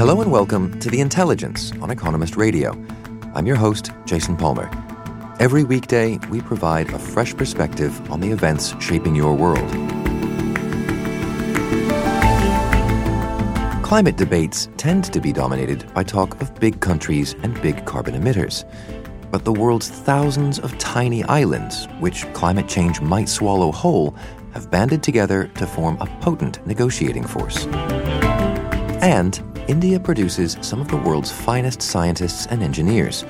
Hello and welcome to The Intelligence on Economist Radio. I'm your host, Jason Palmer. Every weekday, we provide a fresh perspective on the events shaping your world. Climate debates tend to be dominated by talk of big countries and big carbon emitters. But the world's thousands of tiny islands, which climate change might swallow whole, have banded together to form a potent negotiating force. And India produces some of the world's finest scientists and engineers.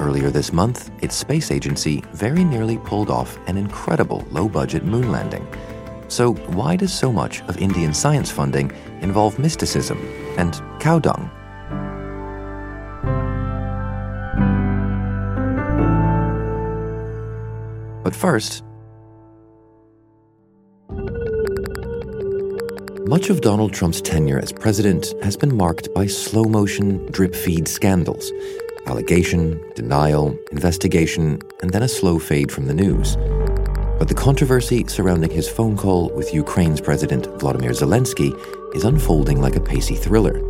Earlier this month, its space agency very nearly pulled off an incredible low budget moon landing. So, why does so much of Indian science funding involve mysticism and cow dung? But first, Much of Donald Trump's tenure as president has been marked by slow motion, drip feed scandals allegation, denial, investigation, and then a slow fade from the news. But the controversy surrounding his phone call with Ukraine's President Vladimir Zelensky is unfolding like a pacey thriller.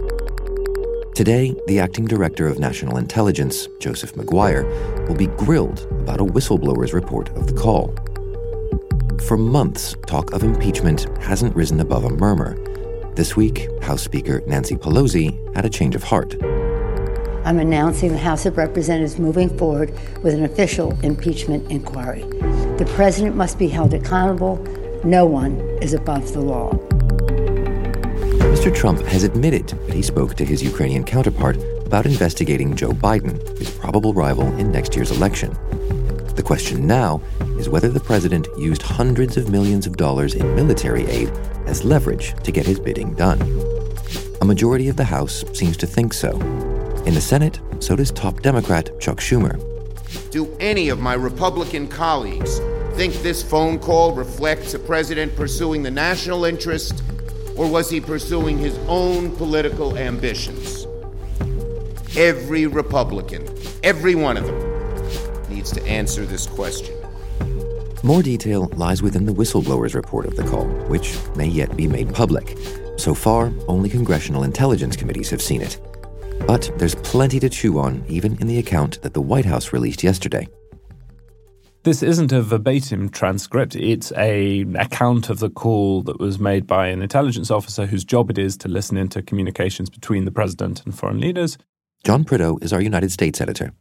Today, the acting director of national intelligence, Joseph Maguire, will be grilled about a whistleblower's report of the call. For months, talk of impeachment hasn't risen above a murmur. This week, House Speaker Nancy Pelosi had a change of heart. I'm announcing the House of Representatives moving forward with an official impeachment inquiry. The president must be held accountable. No one is above the law. Mr. Trump has admitted that he spoke to his Ukrainian counterpart about investigating Joe Biden, his probable rival in next year's election. The question now is whether the president used hundreds of millions of dollars in military aid as leverage to get his bidding done. A majority of the House seems to think so. In the Senate, so does top Democrat Chuck Schumer. Do any of my Republican colleagues think this phone call reflects a president pursuing the national interest, or was he pursuing his own political ambitions? Every Republican, every one of them, needs to answer this question. More detail lies within the whistleblower's report of the call, which may yet be made public. So far, only congressional intelligence committees have seen it. But there's plenty to chew on, even in the account that the White House released yesterday. This isn't a verbatim transcript. It's a account of the call that was made by an intelligence officer whose job it is to listen into communications between the president and foreign leaders. John Prideaux is our United States editor.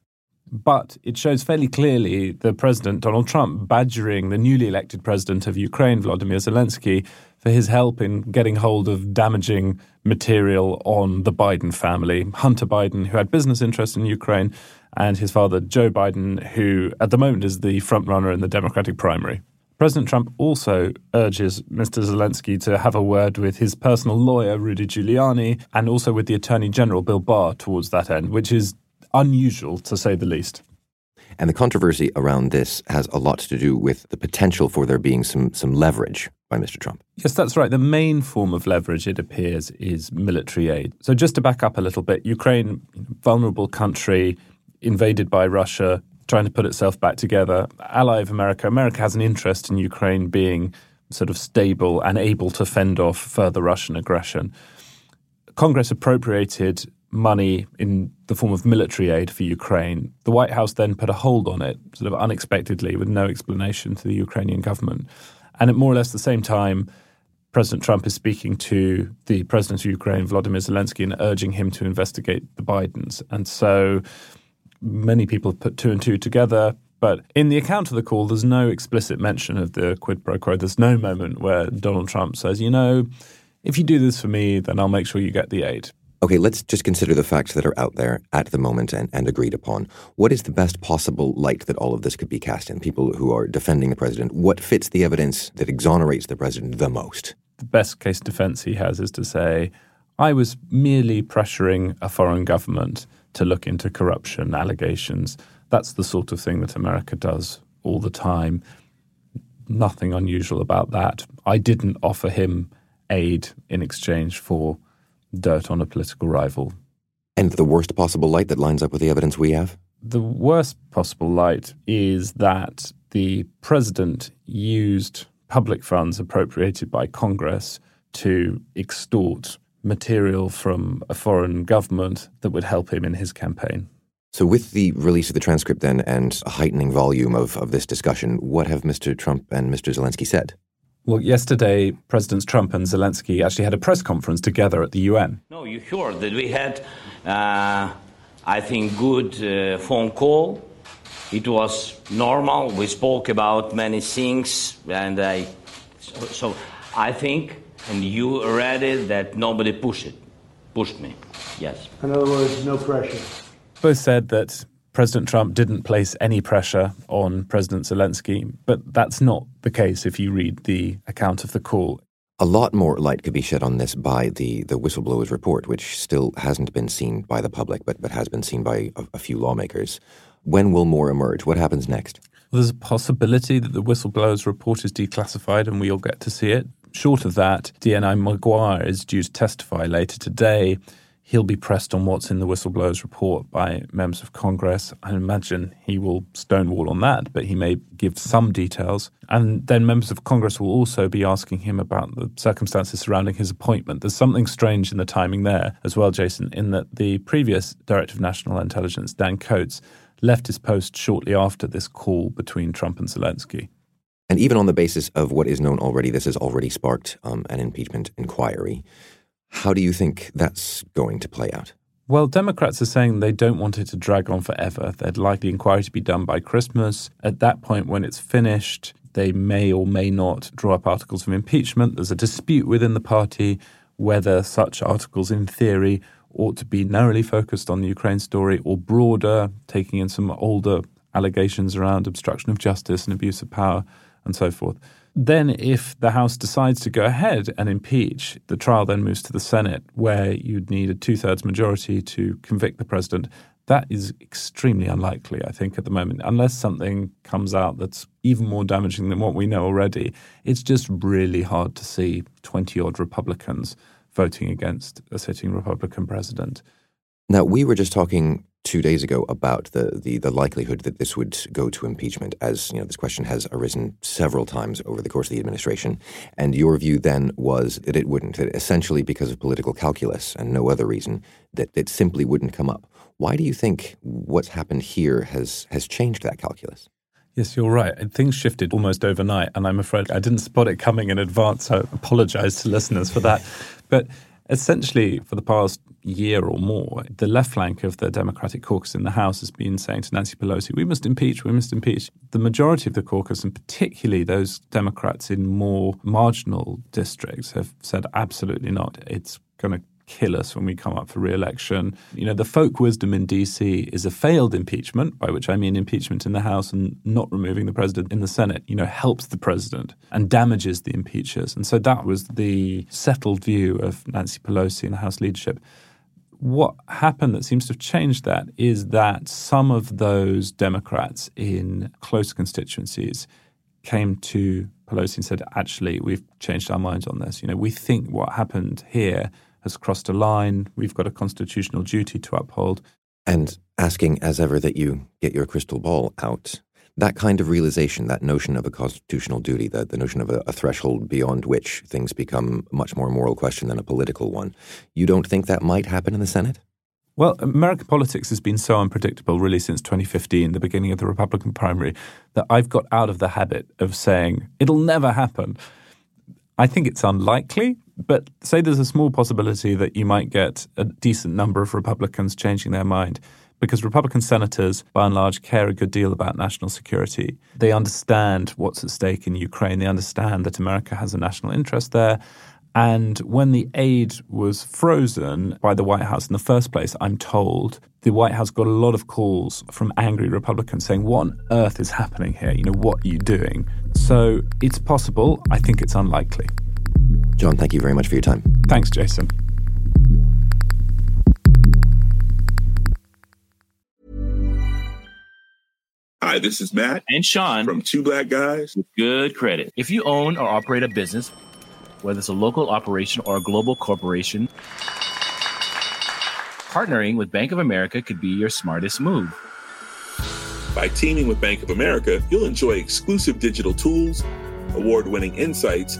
But it shows fairly clearly the president, Donald Trump, badgering the newly elected president of Ukraine, Vladimir Zelensky, for his help in getting hold of damaging material on the Biden family. Hunter Biden, who had business interests in Ukraine, and his father, Joe Biden, who at the moment is the frontrunner in the Democratic primary. President Trump also urges Mr. Zelensky to have a word with his personal lawyer, Rudy Giuliani, and also with the Attorney General, Bill Barr, towards that end, which is unusual to say the least. And the controversy around this has a lot to do with the potential for there being some, some leverage by Mr. Trump. Yes, that's right. The main form of leverage, it appears, is military aid. So, just to back up a little bit, Ukraine, vulnerable country, invaded by Russia, trying to put itself back together, ally of America. America has an interest in Ukraine being sort of stable and able to fend off further Russian aggression. Congress appropriated money in the form of military aid for Ukraine. The White House then put a hold on it, sort of unexpectedly, with no explanation to the Ukrainian government. And at more or less the same time, President Trump is speaking to the president of Ukraine, Volodymyr Zelensky, and urging him to investigate the Bidens. And so many people have put two and two together. But in the account of the call, there's no explicit mention of the quid pro quo. There's no moment where Donald Trump says, you know, if you do this for me, then I'll make sure you get the aid. Okay, let's just consider the facts that are out there at the moment and, and agreed upon. What is the best possible light that all of this could be cast in? People who are defending the president, what fits the evidence that exonerates the president the most? the best case defense he has is to say, I was merely pressuring a foreign government to look into corruption allegations. That's the sort of thing that America does all the time. Nothing unusual about that. I didn't offer him aid in exchange for dirt on a political rival. And the worst possible light that lines up with the evidence we have? The worst possible light is that the president used public funds appropriated by Congress to extort material from a foreign government that would help him in his campaign. So, with the release of the transcript then and a heightening volume of, of this discussion, what have Mr. Trump and Mr. Zelensky said? Well, yesterday, Presidents Trump and Zelensky actually had a press conference together at the UN. No, you heard that we had, uh, I think, good uh, phone call it was normal. We spoke about many things, and I, so, so I think, and you read it, that nobody pushed it, pushed me. Yes. In other words, no pressure. Both said that President Trump didn't place any pressure on President Zelensky, but that's not the case if you read the account of the call. A lot more light could be shed on this by the, the whistleblowers report, which still hasn't been seen by the public, but, but has been seen by a, a few lawmakers. When will more emerge? What happens next? Well, there's a possibility that the whistleblower's report is declassified and we'll get to see it. Short of that, DNI Maguire is due to testify later today. He'll be pressed on what's in the whistleblower's report by members of Congress. I imagine he will stonewall on that, but he may give some details. And then members of Congress will also be asking him about the circumstances surrounding his appointment. There's something strange in the timing there as well, Jason, in that the previous Director of National Intelligence, Dan Coats, left his post shortly after this call between Trump and Zelensky. And even on the basis of what is known already, this has already sparked um, an impeachment inquiry. How do you think that's going to play out? Well, Democrats are saying they don't want it to drag on forever. They'd like the inquiry to be done by Christmas. At that point, when it's finished, they may or may not draw up articles of impeachment. There's a dispute within the party whether such articles, in theory, ought to be narrowly focused on the Ukraine story or broader, taking in some older allegations around obstruction of justice and abuse of power and so forth. Then, if the House decides to go ahead and impeach, the trial then moves to the Senate, where you'd need a two thirds majority to convict the president. That is extremely unlikely, I think, at the moment, unless something comes out that's even more damaging than what we know already. It's just really hard to see 20 odd Republicans voting against a sitting Republican president. Now, we were just talking two days ago about the, the, the, likelihood that this would go to impeachment, as you know, this question has arisen several times over the course of the administration. And your view then was that it wouldn't, that essentially because of political calculus and no other reason, that it simply wouldn't come up. Why do you think what's happened here has has changed that calculus? Yes, you're right. Things shifted almost overnight, and I'm afraid I didn't spot it coming in advance. So I apologize to listeners for that. But essentially, for the past year or more, the left flank of the Democratic caucus in the House has been saying to Nancy Pelosi, we must impeach, we must impeach. The majority of the caucus, and particularly those Democrats in more marginal districts, have said absolutely not. It's going to kill us when we come up for re-election. You know, the folk wisdom in DC is a failed impeachment, by which I mean impeachment in the House and not removing the president in the Senate, you know, helps the president and damages the impeachers. And so that was the settled view of Nancy Pelosi and the House leadership. What happened that seems to have changed that is that some of those Democrats in close constituencies came to Pelosi and said, actually, we've changed our minds on this. You know, we think what happened here has crossed a line. We've got a constitutional duty to uphold. And asking, as ever, that you get your crystal ball out. That kind of realization, that notion of a constitutional duty, the, the notion of a, a threshold beyond which things become much more a moral question than a political one, you don't think that might happen in the Senate? Well, American politics has been so unpredictable really since 2015, the beginning of the Republican primary, that I've got out of the habit of saying it'll never happen. I think it's unlikely, but say there's a small possibility that you might get a decent number of Republicans changing their mind because Republican senators, by and large, care a good deal about national security. They understand what's at stake in Ukraine. They understand that America has a national interest there. And when the aid was frozen by the White House in the first place, I'm told the White House got a lot of calls from angry Republicans saying, What on earth is happening here? You know, what are you doing? So it's possible. I think it's unlikely. John, thank you very much for your time. Thanks, Jason. Hi, this is Matt And Sean from Two Black Guys. with good credit. If you own or operate a business, whether it's a local operation or a global corporation, partnering with Bank of America could be your smartest move. By teaming with Bank of America, you'll enjoy exclusive digital tools, award winning insights,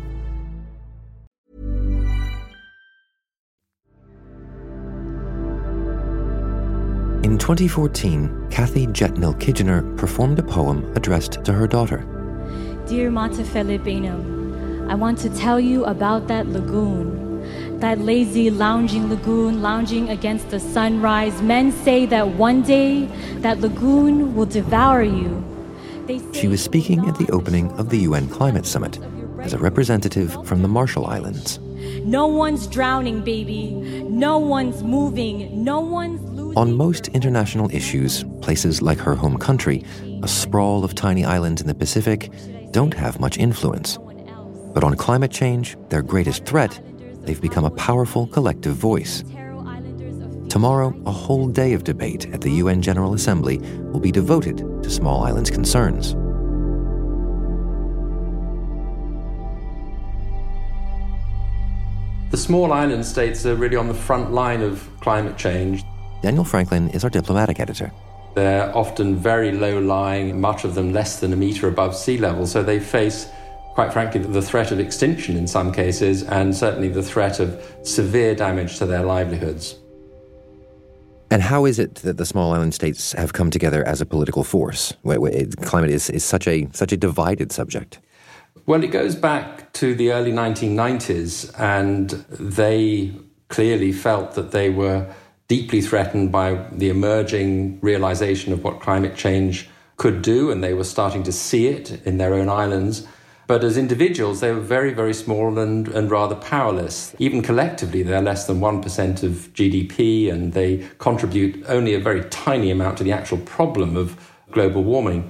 In 2014, Kathy Jetnil Kijiner performed a poem addressed to her daughter. Dear Matafele Peinam, I want to tell you about that lagoon. That lazy, lounging lagoon, lounging against the sunrise. Men say that one day that lagoon will devour you. She was speaking at the opening of the UN Climate Summit as a representative from the Marshall Islands. No one's drowning, baby. No one's moving. No one's. On most international issues, places like her home country, a sprawl of tiny islands in the Pacific, don't have much influence. But on climate change, their greatest threat, they've become a powerful collective voice. Tomorrow, a whole day of debate at the UN General Assembly will be devoted to small islands' concerns. The small island states are really on the front line of climate change. Daniel Franklin is our diplomatic editor. They're often very low lying, much of them less than a meter above sea level, so they face, quite frankly, the threat of extinction in some cases, and certainly the threat of severe damage to their livelihoods. And how is it that the small island states have come together as a political force? Climate is, is such a such a divided subject. Well, it goes back to the early 1990s, and they clearly felt that they were deeply threatened by the emerging realization of what climate change could do, and they were starting to see it in their own islands. But as individuals, they were very, very small and, and rather powerless. Even collectively, they're less than 1% of GDP, and they contribute only a very tiny amount to the actual problem of global warming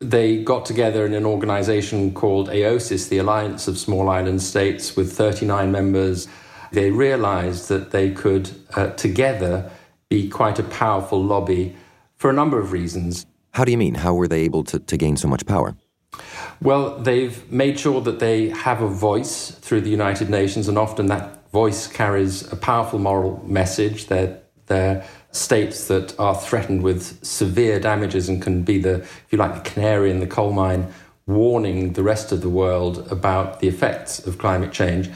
they got together in an organization called AOSIS, the Alliance of Small Island States, with 39 members. They realized that they could uh, together be quite a powerful lobby for a number of reasons. How do you mean? How were they able to, to gain so much power? Well, they've made sure that they have a voice through the United Nations, and often that voice carries a powerful moral message. They're, they're states that are threatened with severe damages and can be the, if you like, the canary in the coal mine, warning the rest of the world about the effects of climate change.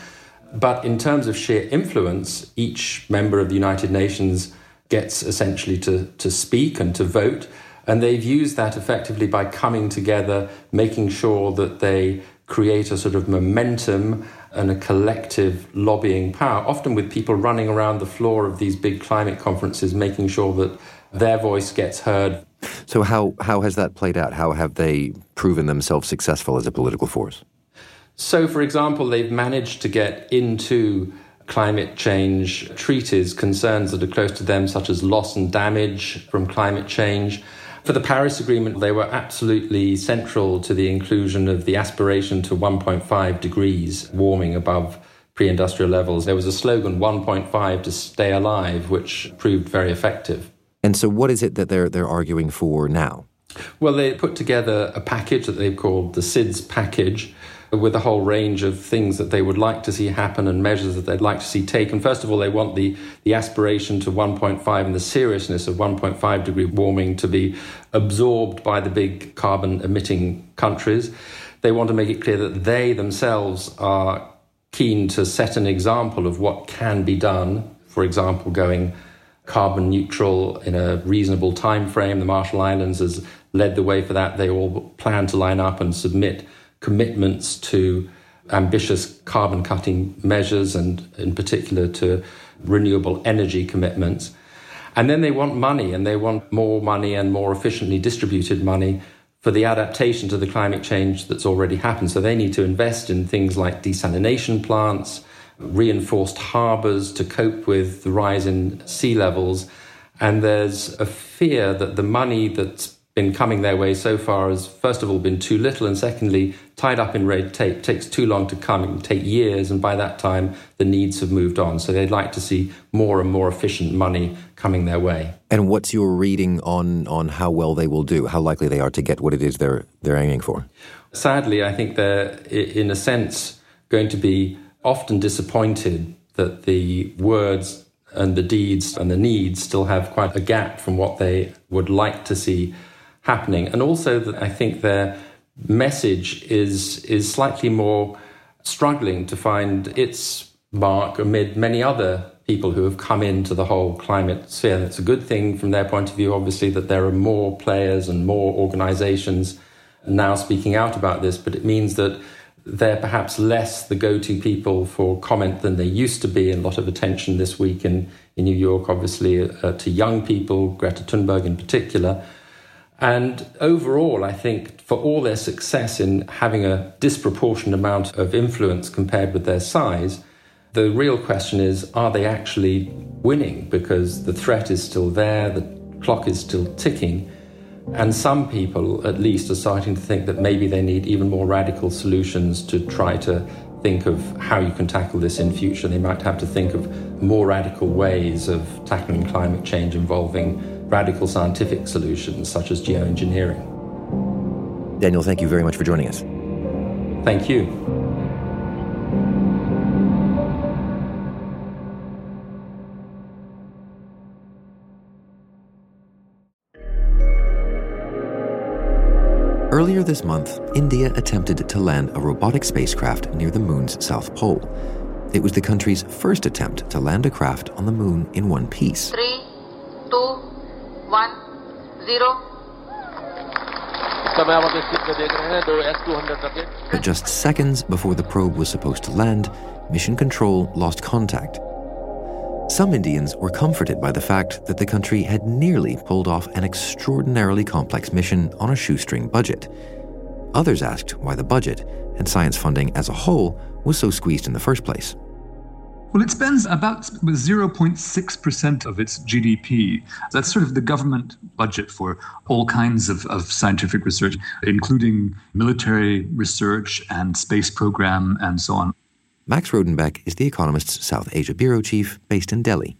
But in terms of sheer influence, each member of the United Nations gets essentially to, to speak and to vote. And they've used that effectively by coming together, making sure that they create a sort of momentum and a collective lobbying power, often with people running around the floor of these big climate conferences, making sure that their voice gets heard. So how how has that played out? How have they proven themselves successful as a political force? So, for example, they've managed to get into climate change treaties concerns that are close to them, such as loss and damage from climate change. For the Paris Agreement, they were absolutely central to the inclusion of the aspiration to 1.5 degrees warming above pre industrial levels. There was a slogan, 1.5 to stay alive, which proved very effective. And so, what is it that they're they're arguing for now? Well, they put together a package that they've called the SIDS package with a whole range of things that they would like to see happen and measures that they'd like to see taken. First of all, they want the, the aspiration to 1.5 and the seriousness of 1.5 degree warming to be absorbed by the big carbon emitting countries. They want to make it clear that they themselves are keen to set an example of what can be done. For example, going carbon neutral in a reasonable time frame. The Marshall Islands has led the way for that. They all plan to line up and submit commitments to ambitious carbon cutting measures and, in particular, to renewable energy commitments. And then they want money, and they want more money and more efficiently distributed money for the adaptation to the climate change that's already happened. So they need to invest in things like desalination plants, reinforced harbors to cope with the rise in sea levels. And there's a fear that the money that's been coming their way so far has, first of all, been too little, and secondly, tied up in red tape, takes too long to come, it can take years, and by that time, the needs have moved on. So they'd like to see more and more efficient money coming their way. And what's your reading on, on how well they will do, how likely they are to get what it is they're, they're aiming for? Sadly, I think they're, in a sense, going to be often disappointed that the words and the deeds and the needs still have quite a gap from what they would like to see happening. And also that I think their message is is slightly more struggling to find its mark amid many other people who have come into the whole climate sphere. It's a good thing from their point of view, obviously, that there are more players and more organizations now speaking out about this, but it means that they're perhaps less the go to people for comment than they used to be. A lot of attention this week in, in New York, obviously, uh, to young people, Greta Thunberg in particular. And overall, I think for all their success in having a disproportionate amount of influence compared with their size, the real question is are they actually winning? Because the threat is still there, the clock is still ticking. And some people, at least, are starting to think that maybe they need even more radical solutions to try to think of how you can tackle this in future. They might have to think of more radical ways of tackling climate change involving radical scientific solutions such as geoengineering. Daniel, thank you very much for joining us. Thank you. Earlier this month, India attempted to land a robotic spacecraft near the moon's south pole. It was the country's first attempt to land a craft on the moon in one piece. Three, two, one, zero. But just seconds before the probe was supposed to land, Mission Control lost contact. Some Indians were comforted by the fact that the country had nearly pulled off an extraordinarily complex mission on a shoestring budget. Others asked why the budget and science funding as a whole was so squeezed in the first place. Well, it spends about 0.6% of its GDP. That's sort of the government budget for all kinds of, of scientific research, including military research and space program and so on. Max Rodenbeck is The Economist's South Asia bureau chief based in Delhi.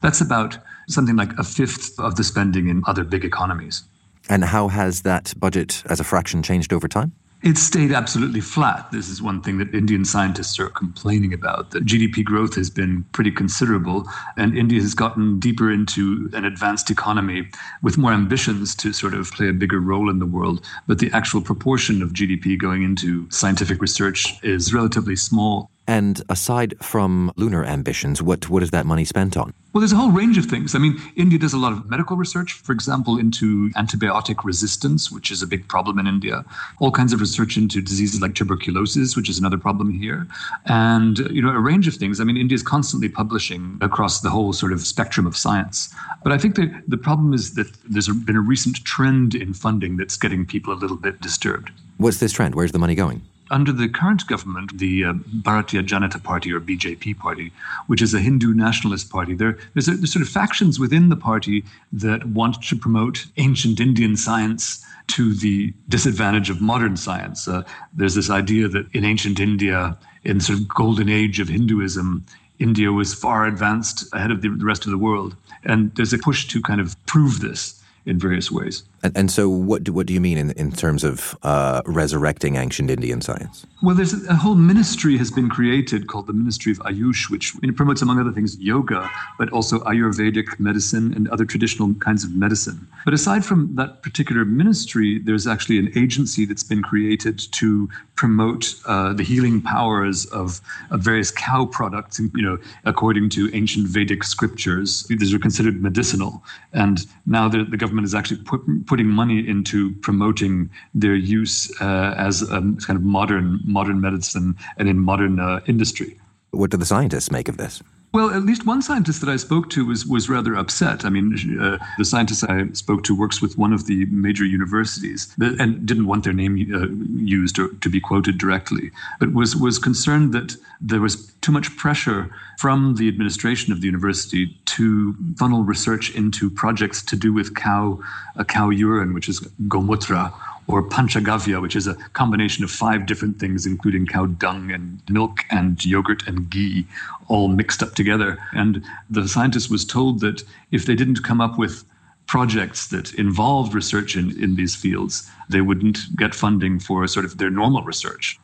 That's about something like a fifth of the spending in other big economies. And how has that budget as a fraction changed over time? It's stayed absolutely flat. This is one thing that Indian scientists are complaining about. That GDP growth has been pretty considerable, and India has gotten deeper into an advanced economy with more ambitions to sort of play a bigger role in the world. But the actual proportion of GDP going into scientific research is relatively small. And aside from lunar ambitions, what, what is that money spent on? Well, there's a whole range of things. I mean, India does a lot of medical research, for example, into antibiotic resistance, which is a big problem in India. All kinds of research into diseases like tuberculosis, which is another problem here. And, you know, a range of things. I mean, India is constantly publishing across the whole sort of spectrum of science. But I think that the problem is that there's been a recent trend in funding that's getting people a little bit disturbed. What's this trend? Where's the money going? Under the current government, the uh, Bharatiya Janata Party or BJP party, which is a Hindu nationalist party, there, there's, a, there's sort of factions within the party that want to promote ancient Indian science to the disadvantage of modern science. Uh, there's this idea that in ancient India, in sort of golden age of Hinduism, India was far advanced ahead of the rest of the world. And there's a push to kind of prove this in various ways. And, and so, what do, what do you mean in, in terms of uh, resurrecting ancient Indian science? Well, there's a, a, whole ministry has been created called the Ministry of Ayush, which promotes, among other things, yoga, but also Ayurvedic medicine and other traditional kinds of medicine. But aside from that particular ministry, there's actually an agency that's been created to promote uh, the healing powers of, of, various cow products, you know, according to ancient Vedic scriptures. These are considered medicinal. And now the, the government is actually put, putting money into promoting their use uh, as a kind of modern modern medicine and in modern uh, industry. What do the scientists make of this? Well, at least one scientist that I spoke to was was rather upset. I mean, uh, the scientist I spoke to works with one of the major universities and didn't want their name uh, used or to be quoted directly, but was was concerned that there was too much pressure from the administration of the university to funnel research into projects to do with cow cow urine, which is gomutra or panchagavya, which is a combination of five different things, including cow dung and milk and yogurt and ghee, all mixed up together. And the scientist was told that if they didn't come up with projects that involved research in, in these fields, they wouldn't get funding for sort of their normal research.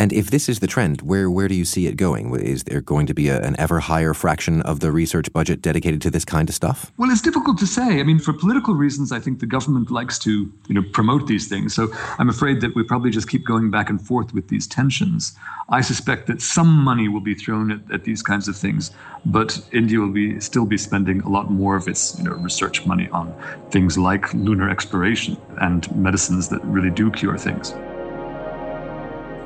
And if this is the trend, where where do you see it going? Is there going to be a, an ever higher fraction of the research budget dedicated to this kind of stuff? Well, it's difficult to say. I mean, for political reasons, I think the government likes to you know promote these things. So I'm afraid that we probably just keep going back and forth with these tensions. I suspect that some money will be thrown at, at these kinds of things, but India will be still be spending a lot more of its you know research money on things like lunar exploration and medicines that really do cure things.